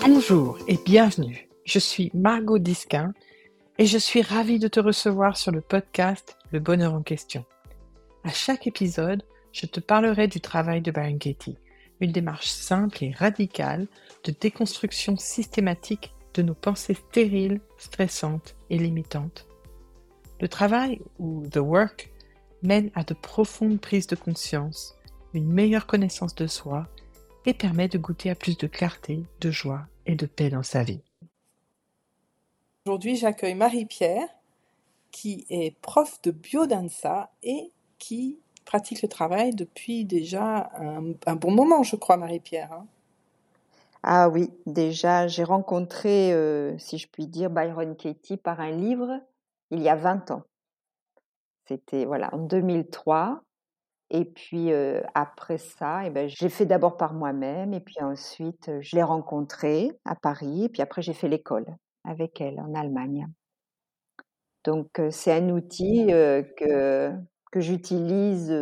Bonjour et bienvenue. Je suis Margot Disquin et je suis ravie de te recevoir sur le podcast Le Bonheur en question. À chaque épisode, je te parlerai du travail de Katie, une démarche simple et radicale de déconstruction systématique de nos pensées stériles, stressantes et limitantes. Le travail, ou the work, mène à de profondes prises de conscience, une meilleure connaissance de soi et permet de goûter à plus de clarté, de joie et de paix dans sa vie. Aujourd'hui, j'accueille Marie-Pierre, qui est prof de biodanza et qui pratique le travail depuis déjà un, bon moment, je crois, Marie-Pierre. Hein. ah oui, déjà, j'ai rencontré, euh, si je puis dire, Byron Katie par un livre il y a 20 ans. C'était voilà en 2003. Et puis après ça, eh ben, j'ai fait d'abord par moi-même, et puis ensuite je l'ai rencontrée à Paris, et puis après j'ai fait l'école avec elle en Allemagne. Donc c'est un outil que, que j'utilise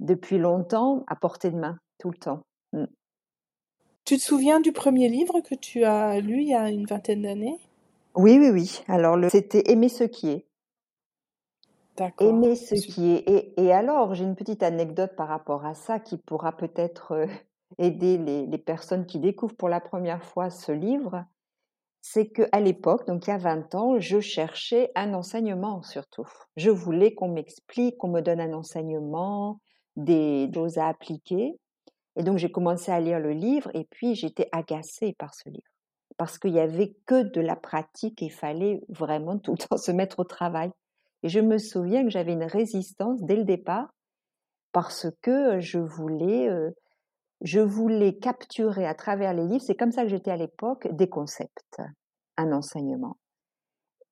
depuis longtemps à portée de main, tout le temps. Mmh. Tu te souviens du premier livre que tu as lu il y a une vingtaine d'années? Oui, oui, oui. Alors c'était Aimer ce qui est Aimer ce qui est. Et, alors, j'ai une petite anecdote par rapport à ça qui pourra peut-être euh, aider les, personnes qui découvrent pour la première fois ce livre. C'est qu'à l'époque, donc il y a 20 ans, je cherchais un enseignement surtout. Je voulais qu'on m'explique, qu'on me donne un enseignement, des choses à appliquer. Et donc j'ai commencé à lire le livre et puis j'étais agacée par ce livre. Parce qu'il n'y avait que de la pratique et il fallait vraiment tout le temps se mettre au travail. Et je me souviens que j'avais une résistance dès le départ parce que je voulais, je voulais capturer à travers les livres, c'est comme ça que j'étais à l'époque, des concepts, un enseignement.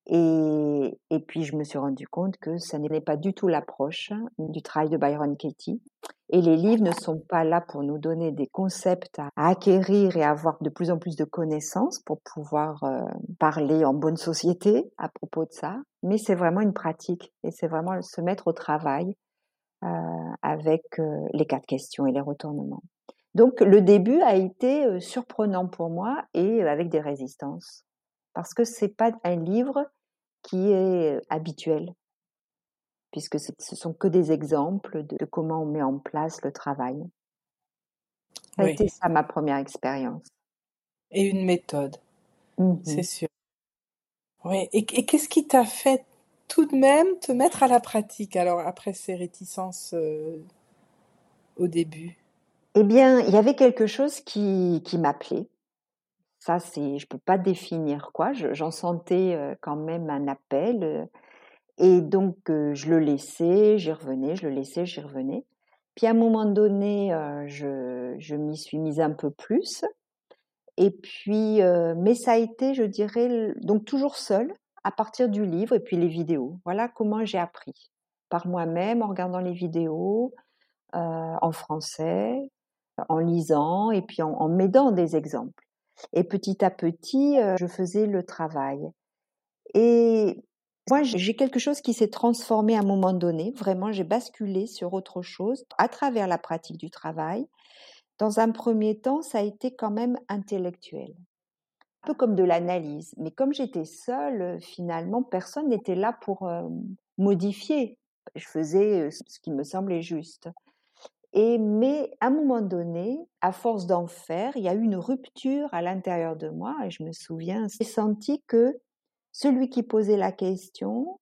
Et, et, puis je me suis rendu compte que ça n'est pas du tout l'approche du travail de Byron Katie. Et les livres ne sont pas là pour nous donner des concepts à, acquérir et avoir de plus en plus de connaissances pour pouvoir euh, parler en bonne société à propos de ça, mais c'est vraiment une pratique et c'est vraiment se mettre au travail euh, avec euh, les quatre questions et les retournements. Donc le début a été surprenant pour moi et avec des résistances parce que c'est pas un livre qui est habituel puisque ce sont que des exemples de, comment on met en place le travail. Ça a été ça ma première expérience. Et une méthode, c'est mmh sûr. Oui. Et, qu'est-ce qui t'a fait tout de même te mettre à la pratique alors après ces réticences euh, au début? Eh bien, il y avait quelque chose qui, qui m'appelait. Ça, c'est, je peux pas définir quoi. j'en sentais quand même un appel. Et donc, je le laissais, j'y revenais, je le laissais, j'y revenais. Puis à un moment donné, je, je m'y suis mise un peu plus. Et puis, mais ça a été, je dirais, donc toujours seule, à partir du livre et puis les vidéos. Voilà comment j'ai appris. Par moi-même, en regardant les vidéos, en français, en lisant et puis en m'aidant des exemples. Et petit à petit, je faisais le travail. Et moi, j'ai quelque chose qui s'est transformé à un moment donné. Vraiment, j'ai basculé sur autre chose à travers la pratique du travail. Dans un premier temps, ça a été quand même intellectuel. Un peu comme de l'analyse. Mais comme j'étais seule, finalement, personne n'était là pour euh, modifier. Je faisais euh, ce qui me semblait juste. Mais à un moment donné, à force d'en faire, il y a eu une rupture à l'intérieur de moi. Et je me souviens, j'ai senti que celui qui posait la question,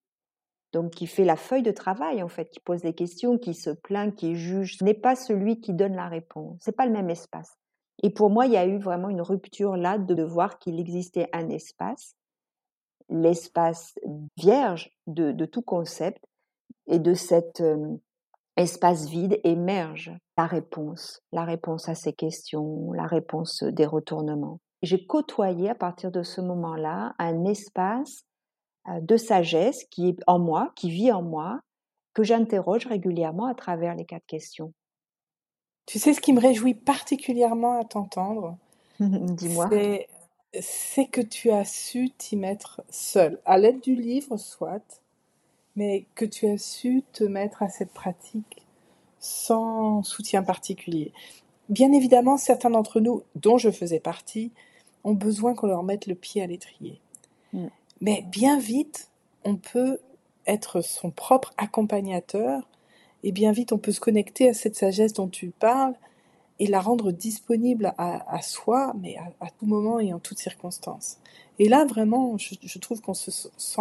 donc qui fait la feuille de travail en fait, qui pose les questions, qui se plaint, qui juge, n'est pas celui qui donne la réponse. C'est pas le même espace. Et pour moi, il y a eu vraiment une rupture là de voir qu'il existait un espace, l'espace vierge de, tout concept, et de cet euh, espace vide émerge la réponse, la réponse à ces questions, la réponse des retournements j'ai côtoyé à partir de ce moment-là un espace euh, de sagesse qui est en moi, qui vit en moi, que j'interroge régulièrement à travers les quatre questions. Tu sais ce qui me réjouit particulièrement à t'entendre Dis-moi. C'est que tu as su t'y mettre seul, à l'aide du livre soit, mais que tu as su te mettre à cette pratique sans soutien particulier. Bien évidemment, certains d'entre nous, dont je faisais partie, ont besoin qu'on leur mette le pied à l'étrier. Mm. Mais bien vite, on peut être son propre accompagnateur et bien vite on peut se connecter à cette sagesse dont tu parles et la rendre disponible à, soi, mais à, tout moment et en toutes circonstances. Et là, vraiment, je, trouve qu'on se sent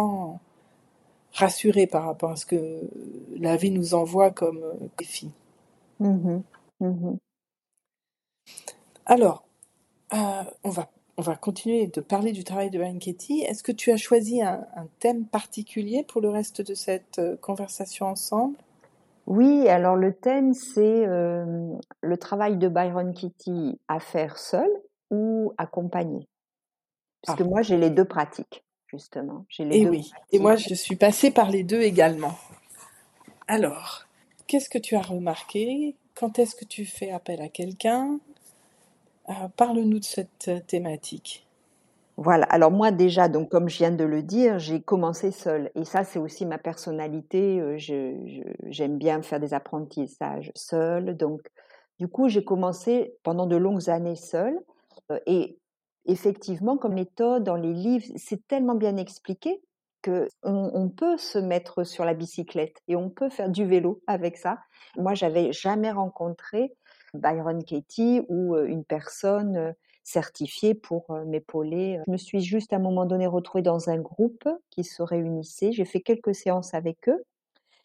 rassuré par rapport à ce que la vie nous envoie comme euh, défi. Mmh mmh Alors, euh, on, va, on va continuer de parler du travail de Ketty. Est-ce que tu as choisi un, thème particulier pour le reste de cette euh, conversation ensemble? Oui, alors le thème, c'est le travail de Byron Kitty à faire seul ou accompagné? Parce que ah. moi, j'ai les deux pratiques justement. les et oui, et moi je suis passée par les deux également. Alors, qu'est-ce que tu as remarqué? Quand est-ce que tu fais appel à quelqu'un? Euh, Parle-nous de cette euh, thématique. Voilà. Alors moi déjà, donc comme je viens de le dire, j'ai commencé seule. Et ça, c'est aussi ma personnalité. Euh, j'aime bien faire des apprentissages seule. Donc, du coup, j'ai commencé pendant de longues années seule. Et effectivement, comme méthode dans les livres, c'est tellement bien expliqué que on, peut se mettre sur la bicyclette et on peut faire du vélo avec ça. Moi, j'avais jamais rencontré Byron Katie ou euh, une personne euh, certifiée pour euh, m'épauler. Je me suis juste à un moment donné retrouvée dans un groupe qui se réunissait. J'ai fait quelques séances avec eux.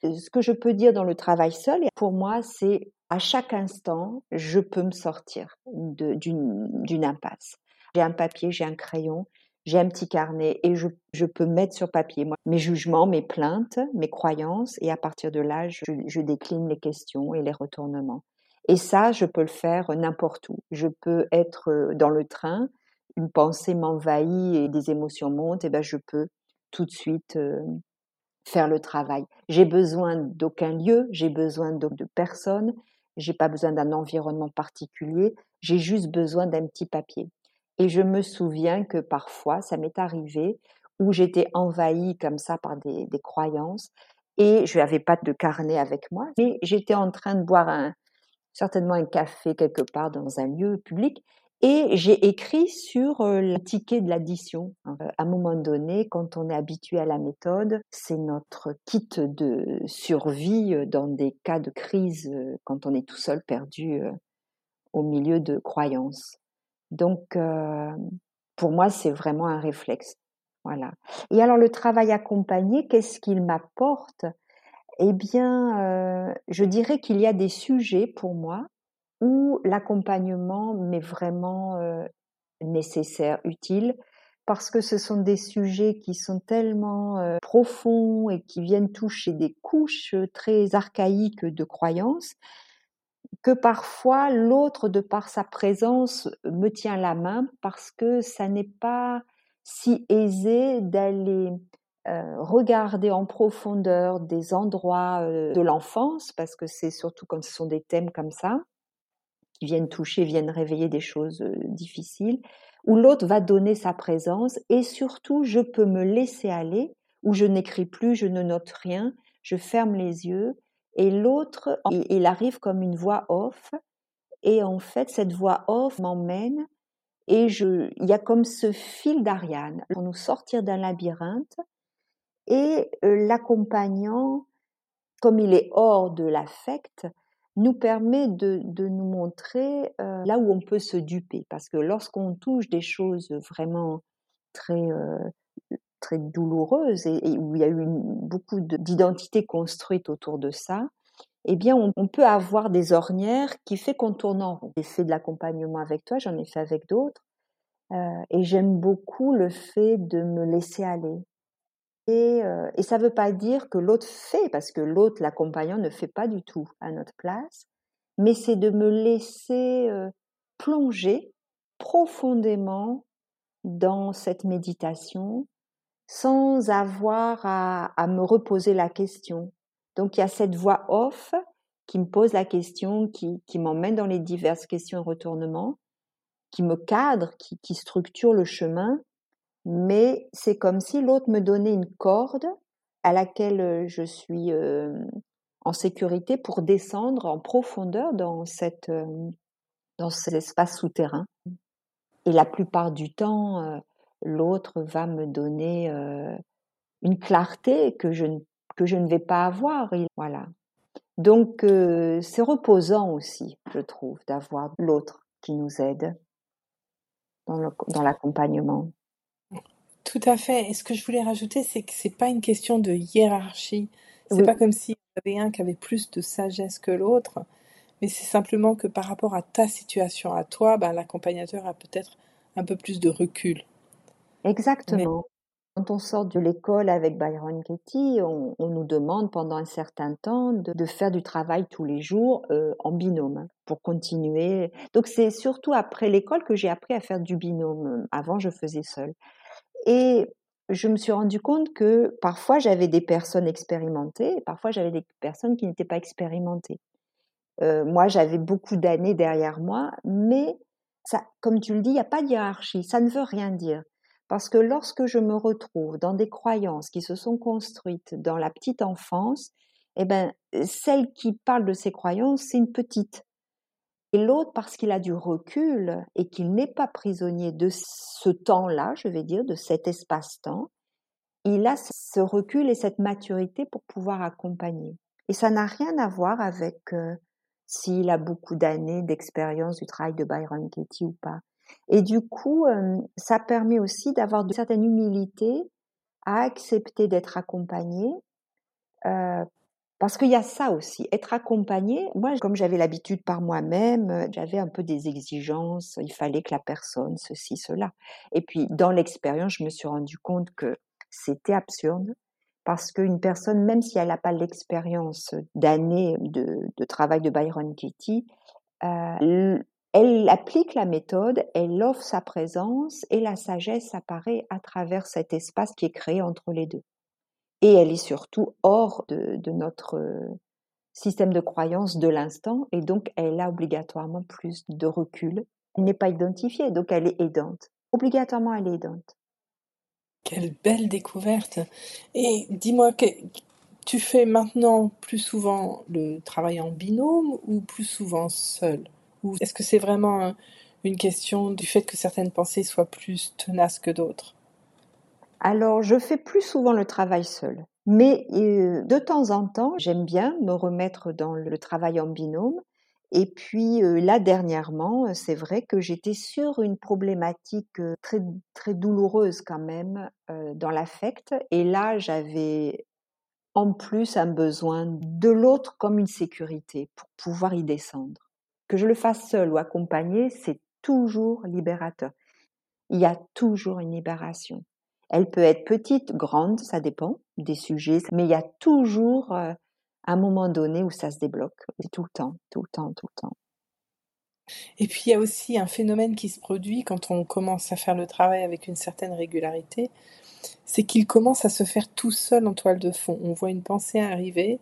Ce que je peux dire dans le travail seul, pour moi, c'est à chaque instant, je peux me sortir d'une impasse. J'ai un papier, j'ai un crayon, j'ai un petit carnet et je, peux mettre sur papier mes jugements, mes plaintes, mes croyances et à partir de là, je, décline les questions et les retournements. Et ça, je peux le faire n'importe où. Je peux être euh, dans le train, une pensée m'envahit et des émotions montent, et ben je peux tout de suite euh, faire le travail. J'ai besoin d'aucun lieu, j'ai besoin de, de personne, j'ai pas besoin d'un environnement particulier, j'ai juste besoin d'un petit papier. Et je me souviens que parfois, ça m'est arrivé où j'étais envahie comme ça par des, croyances et je n'avais pas de carnet avec moi, mais j'étais en train de boire un, certainement un café quelque part dans un lieu public et j'ai écrit sur euh, le ticket de l'addition. Hein. À un moment donné, quand on est habitué à la méthode, c'est notre kit de survie euh, dans des cas de crise euh, quand on est tout seul perdu au milieu de croyances. Donc, euh, pour moi, c'est vraiment un réflexe. Voilà. Et alors, le travail accompagné, qu'est-ce qu'il m'apporte? Eh bien, euh, je dirais qu'il y a des sujets pour moi où l'accompagnement m'est vraiment euh, nécessaire, utile, parce que ce sont des sujets qui sont tellement profonds et qui viennent toucher des couches très archaïques de croyances que parfois l'autre, de par sa présence, me tient la main parce que ça n'est pas si aisé d'aller euh, regarder en profondeur des endroits euh, de l'enfance, parce que c'est surtout quand ce sont des thèmes comme ça, qui viennent toucher, viennent réveiller des choses euh, difficiles, où l'autre va donner sa présence et surtout je peux me laisser aller, où je n'écris plus, je ne note rien, je ferme les yeux et l'autre, il arrive comme une voix off. Et en fait, cette voix off m'emmène et je, il y a comme ce fil d'Ariane pour nous sortir d'un labyrinthe et euh, l'accompagnant, comme il est hors de l'affect, nous permet de, nous montrer euh, là où on peut se duper. Parce que lorsqu'on touche des choses vraiment très euh, très douloureuse et, où il y a eu beaucoup d'identités construites autour de ça, eh bien, on, peut avoir des ornières qui fait qu'on tourne en. J'ai fait de l'accompagnement avec toi, j'en ai fait avec d'autres, euh, et j'aime beaucoup le fait de me laisser aller. Et, euh, ça ne veut pas dire que l'autre fait, parce que l'autre, l'accompagnant, ne fait pas du tout à notre place, mais c'est de me laisser euh, plonger profondément dans cette méditation sans avoir à, me reposer la question. Donc il y a cette voix off qui me pose la question, qui, m'emmène dans les diverses questions et retournements, qui me cadre, qui, structure le chemin, mais c'est comme si l'autre me donnait une corde à laquelle je suis, euh, en sécurité pour descendre en profondeur dans cette dans cet espace souterrain. Et la plupart du temps, l'autre va me donner une clarté que je, que je ne vais pas avoir. Voilà. Donc, c'est reposant aussi, je trouve, d'avoir l'autre qui nous aide dans l'accompagnement. Tout à fait. Et ce que je voulais rajouter, c'est que c'est pas une question de hiérarchie. C'est pas comme s'il y avait un qui avait plus de sagesse que l'autre, mais c'est simplement que par rapport à ta situation à toi, ben, l'accompagnateur a peut-être un peu plus de recul. Exactement. Quand on sort de l'école avec Byron Katie, on, nous demande pendant un certain temps de, faire du travail tous les jours euh, en binôme hein, pour continuer. Donc c'est surtout après l'école que j'ai appris à faire du binôme. Avant, je faisais seul. Et je me suis rendu compte que parfois j'avais des personnes expérimentées, parfois j'avais des personnes qui n'étaient pas expérimentées. Euh, moi, j'avais beaucoup d'années derrière moi, mais ça, comme tu le dis, il n'y a pas de hiérarchie. Ça ne veut rien dire. Parce que lorsque je me retrouve dans des croyances qui se sont construites dans la petite enfance, eh ben, celle qui parle de ces croyances, c'est une petite. Et l'autre, parce qu'il a du recul et qu'il n'est pas prisonnier de ce temps-là, je vais dire, de cet espace-temps, il a ce recul et cette maturité pour pouvoir accompagner. Et ça n'a rien à voir avec euh, s'il a beaucoup d'années d'expérience du travail de Byron Katie ou pas. Et du coup, ça permet aussi d'avoir une certaine humilité à accepter d'être accompagné. Parce qu'il y a ça aussi, être accompagné. Moi, comme j'avais l'habitude par moi-même, j'avais un peu des exigences. Il fallait que la personne, ceci, cela. Et puis, dans l'expérience, je me suis rendu compte que c'était absurde parce qu'une personne, même si elle n'a pas l'expérience d'années de, travail de Byron Katie, elle applique la méthode, elle offre sa présence et la sagesse apparaît à travers cet espace qui est créé entre les deux. Et elle est surtout hors de, notre euh, système de croyance de l'instant et donc elle a obligatoirement plus de recul. Elle n'est pas identifiée, donc elle est aidante. Obligatoirement, elle est aidante. Quelle belle découverte. Et dis-moi, tu fais maintenant plus souvent le travail en binôme ou plus souvent seul ou est-ce que c'est vraiment une question du fait que certaines pensées soient plus tenaces que d'autres? Alors, je fais plus souvent le travail seul. Mais euh, de temps en temps, j'aime bien me remettre dans le travail en binôme. Et puis euh, là, dernièrement, c'est vrai que j'étais sur une problématique euh, très, très douloureuse quand même dans l'affect. Et là, j'avais en plus un besoin de l'autre comme une sécurité pour pouvoir y descendre. Que je le fasse seul ou accompagné, c'est toujours libérateur. Il y a toujours une libération. Elle peut être petite, grande, ça dépend des sujets, mais il y a toujours euh, un moment donné où ça se débloque. tout le temps, tout le temps, tout le temps. Et puis il y a aussi un phénomène qui se produit quand on commence à faire le travail avec une certaine régularité, c'est qu'il commence à se faire tout seul en toile de fond. On voit une pensée arriver,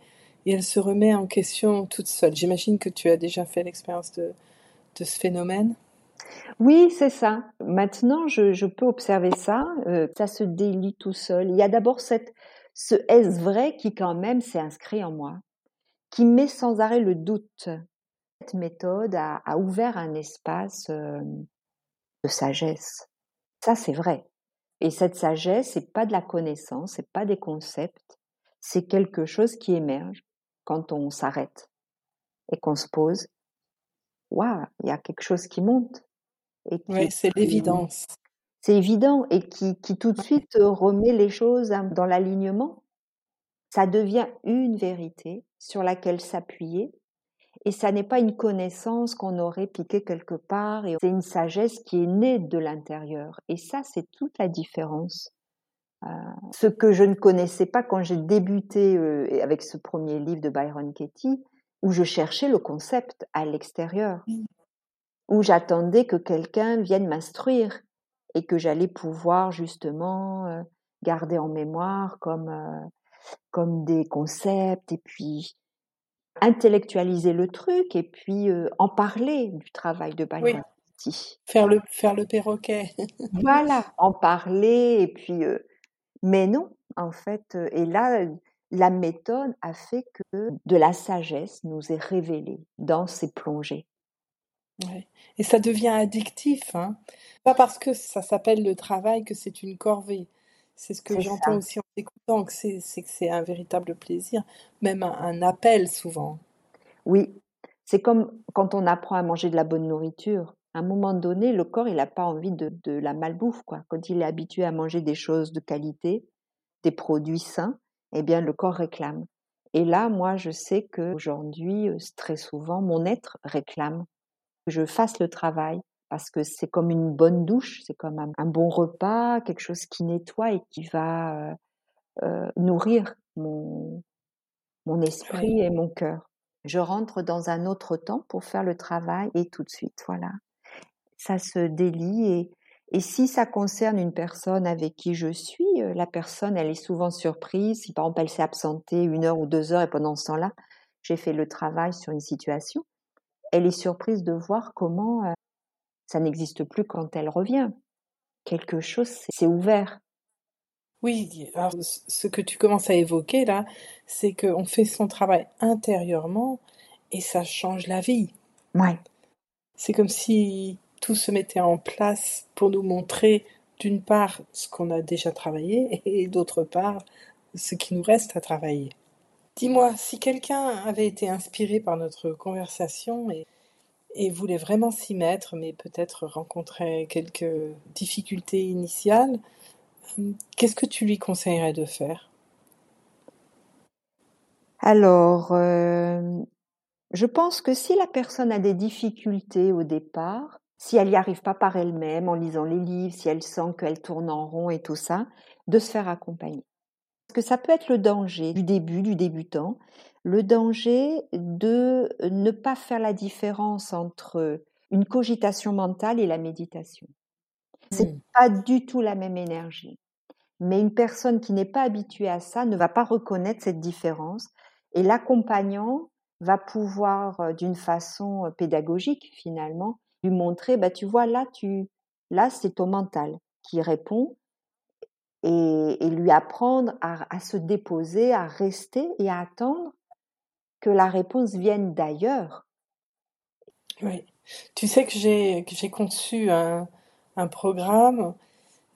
et elle se remet en question toute seule. J'imagine que tu as déjà fait l'expérience de, ce phénomène. Oui, c'est ça. Maintenant, je, peux observer ça. Euh, ça se délie tout seul. Il y a d'abord cette, ce est-ce vrai qui quand même s'est inscrit en moi, qui met sans arrêt le doute. Cette méthode a, ouvert un espace euh, de sagesse. Ça, c'est vrai. Et cette sagesse, c'est pas de la connaissance, c'est pas des concepts, c'est quelque chose qui émerge quand on s'arrête et qu'on se pose, waouh, il y a quelque chose qui monte. Et oui, c'est l'évidence. C'est évident et qui, qui tout de suite remet les choses dans l'alignement. Ça devient une vérité sur laquelle s'appuyer et ça n'est pas une connaissance qu'on aurait piquée quelque part, et c'est une sagesse qui est née de l'intérieur. Et ça, c'est toute la différence euh, ce que je ne connaissais pas quand j'ai débuté euh, avec ce premier livre de Byron Katie, où je cherchais le concept à l'extérieur, où j'attendais que quelqu'un vienne m'instruire et que j'allais pouvoir justement euh, garder en mémoire comme, comme des concepts et puis intellectualiser le truc et puis en parler du travail de Byron. Katie. Faire le, faire le perroquet. voilà, en parler et puis mais non, en fait, et là, la méthode a fait que de la sagesse nous est révélée dans ces plongées. Et ça devient addictif. Hein. Pas parce que ça s'appelle le travail que c'est une corvée. C'est ce que j'entends aussi en écoutant, que c'est, que c'est un véritable plaisir, même un, appel souvent. Oui, c'est comme quand on apprend à manger de la bonne nourriture. À un moment donné, le corps, il n'a pas envie de, de la malbouffe. Quoi. Quand il est habitué à manger des choses de qualité, des produits sains, eh bien, le corps réclame. Et là, moi, je sais qu'aujourd'hui, euh, très souvent, mon être réclame que je fasse le travail parce que c'est comme une bonne douche, c'est comme un, bon repas, quelque chose qui nettoie et qui va euh, euh, nourrir mon, mon esprit et mon cœur. Je rentre dans un autre temps pour faire le travail et tout de suite, voilà. Ça se délie et, et si ça concerne une personne avec qui je suis, euh, la personne, elle est souvent surprise. Si par exemple elle s'est absentée une heure ou deux heures et pendant ce temps-là, j'ai fait le travail sur une situation, elle est surprise de voir comment euh, ça n'existe plus quand elle revient. Quelque chose s'est ouvert. Oui, alors ce que tu commences à évoquer là, c'est qu'on fait son travail intérieurement et ça change la vie. Ouais. C'est comme si tout se mettait en place pour nous montrer d'une part ce qu'on a déjà travaillé et d'autre part ce qui nous reste à travailler. Dis-moi, si quelqu'un avait été inspiré par notre conversation et, voulait vraiment s'y mettre, mais peut-être rencontrait quelques difficultés initiales, euh, qu'est-ce que tu lui conseillerais de faire? Alors, euh, je pense que si la personne a des difficultés au départ, si elle n'y arrive pas par elle-même en lisant les livres, si elle sent qu'elle tourne en rond et tout ça, de se faire accompagner. Parce que ça peut être le danger du début, du débutant, le danger de ne pas faire la différence entre une cogitation mentale et la méditation. C'est mmh. pas du tout la même énergie. Mais une personne qui n'est pas habituée à ça ne va pas reconnaître cette différence et l'accompagnant va pouvoir euh, d'une façon euh, pédagogique finalement lui montrer, bah, tu vois, là, tu, là, c'est ton mental qui répond et, lui apprendre à, se déposer, à rester et à attendre que la réponse vienne d'ailleurs. Oui. Tu sais que j'ai, que j'ai conçu un, un programme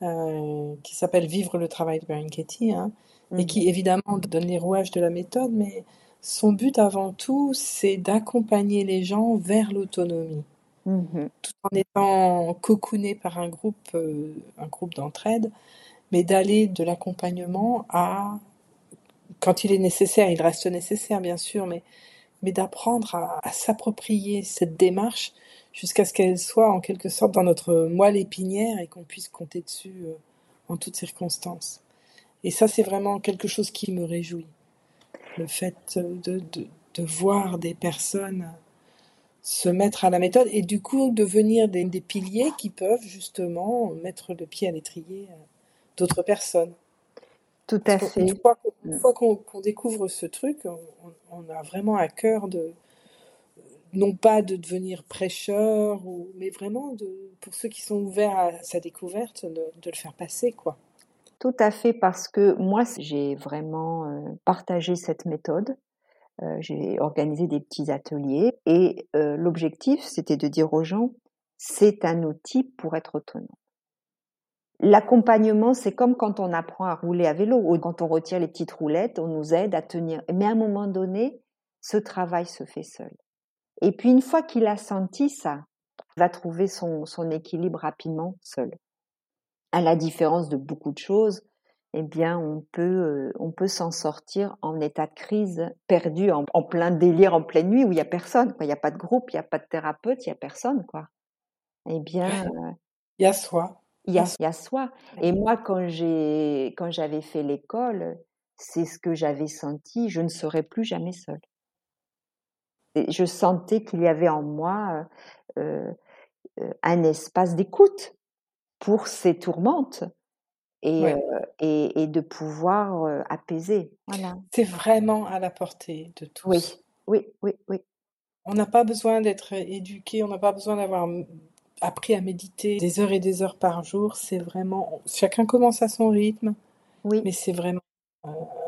euh, qui s'appelle Vivre le travail de Berenketti, hein, et qui mmh évidemment donne les rouages de la méthode, mais son but avant tout, c'est d'accompagner les gens vers l'autonomie. Mmh tout en étant cocooné par un groupe, euh, groupe d'entraide, mais d'aller de l'accompagnement à, quand il est nécessaire, il reste nécessaire bien sûr, mais, mais d'apprendre à, s'approprier cette démarche jusqu'à ce qu'elle soit en quelque sorte dans notre moelle épinière et qu'on puisse compter dessus euh, en toutes circonstances. Et ça, c'est vraiment quelque chose qui me réjouit. Le fait de, de, de voir des personnes se mettre à la méthode et du coup devenir des, des piliers qui peuvent justement mettre le pied à l'étrier d'autres personnes. Tout à fait. Une fois, qu'on découvre ce truc, on, a vraiment à cœur de, non pas de devenir prêcheur, ou, mais vraiment de, pour ceux qui sont ouverts à sa découverte, de, de le faire passer, quoi. Tout à fait, parce que moi, j'ai vraiment euh, partagé cette méthode j'ai organisé des petits ateliers et euh, l'objectif, c'était de dire aux gens, c'est un outil pour être autonome. L'accompagnement, c'est comme quand on apprend à rouler à vélo ou quand on retire les petites roulettes, on nous aide à tenir. Mais à un moment donné, ce travail se fait seul. Et puis une fois qu'il a senti ça, il va trouver son équilibre rapidement seul. À la différence de beaucoup de choses, eh bien, on peut, euh, on peut s'en sortir en état de crise, perdu, en, plein délire, en pleine nuit, où il y a personne, Il n'y a pas de groupe, il n'y a pas de thérapeute, il n'y a personne, quoi. Eh bien, euh, il y a soi. Il y a, il y a soi. Et moi, quand j'ai, quand j'avais fait l'école, c'est ce que j'avais senti. Je ne serai plus jamais seule. je sentais qu'il y avait en moi euh, un espace d'écoute pour ces tourmentes et, et, et, de pouvoir apaiser. Voilà. C'est vraiment à la portée de tous. Oui, oui, oui, oui. On n'a pas besoin d'être éduqué, on n'a pas besoin d'avoir appris à méditer des heures et des heures par jour. C'est vraiment, chacun commence à son rythme. Oui. Mais c'est vraiment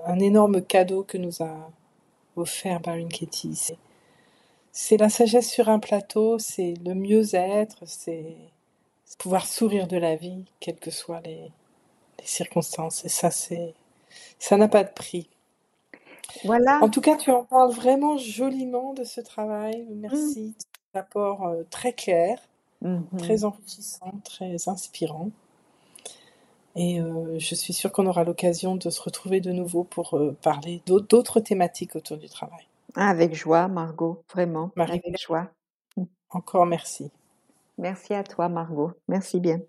un énorme cadeau que nous a offert Baron Katie. C'est la sagesse sur un plateau, c'est le mieux-être, c'est pouvoir sourire de la vie, quelles que soient les, circonstances. Et ça, c'est, ça n'a pas de prix. Voilà. En tout cas, tu en parles vraiment joliment de ce travail. Merci. Mmh. Apport euh, très clair, mmh très enrichissant, très inspirant. Et euh, je suis sûre qu'on aura l'occasion de se retrouver de nouveau pour euh, parler d'autres thématiques autour du travail. Avec joie, Margot, vraiment. avec joie. Encore merci. Merci à toi, Margot. Merci bien.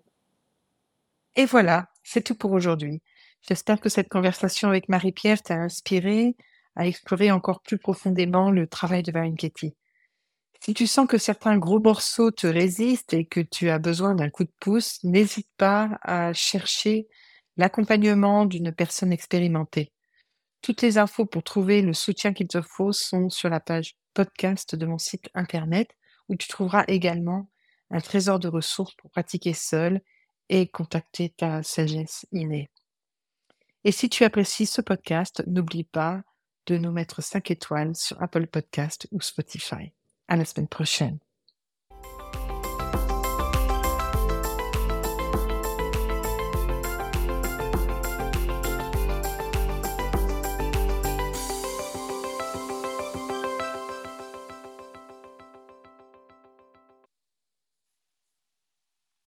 Et voilà, c'est tout pour aujourd'hui. J'espère que cette conversation avec Marie-Pierre t'a inspiré à explorer encore plus profondément le travail de Ketty. Si tu sens que certains gros morceaux te résistent et que tu as besoin d'un coup de pouce, n'hésite pas à chercher l'accompagnement d'une personne expérimentée. Toutes les infos pour trouver le soutien qu'il te faut sont sur la page podcast de mon site internet où tu trouveras également un trésor de ressources pour pratiquer seul et contacter ta sagesse innée. Et si tu apprécies ce podcast, n'oublie pas de nous mettre 5 étoiles sur Apple Podcast ou Spotify. À la semaine prochaine.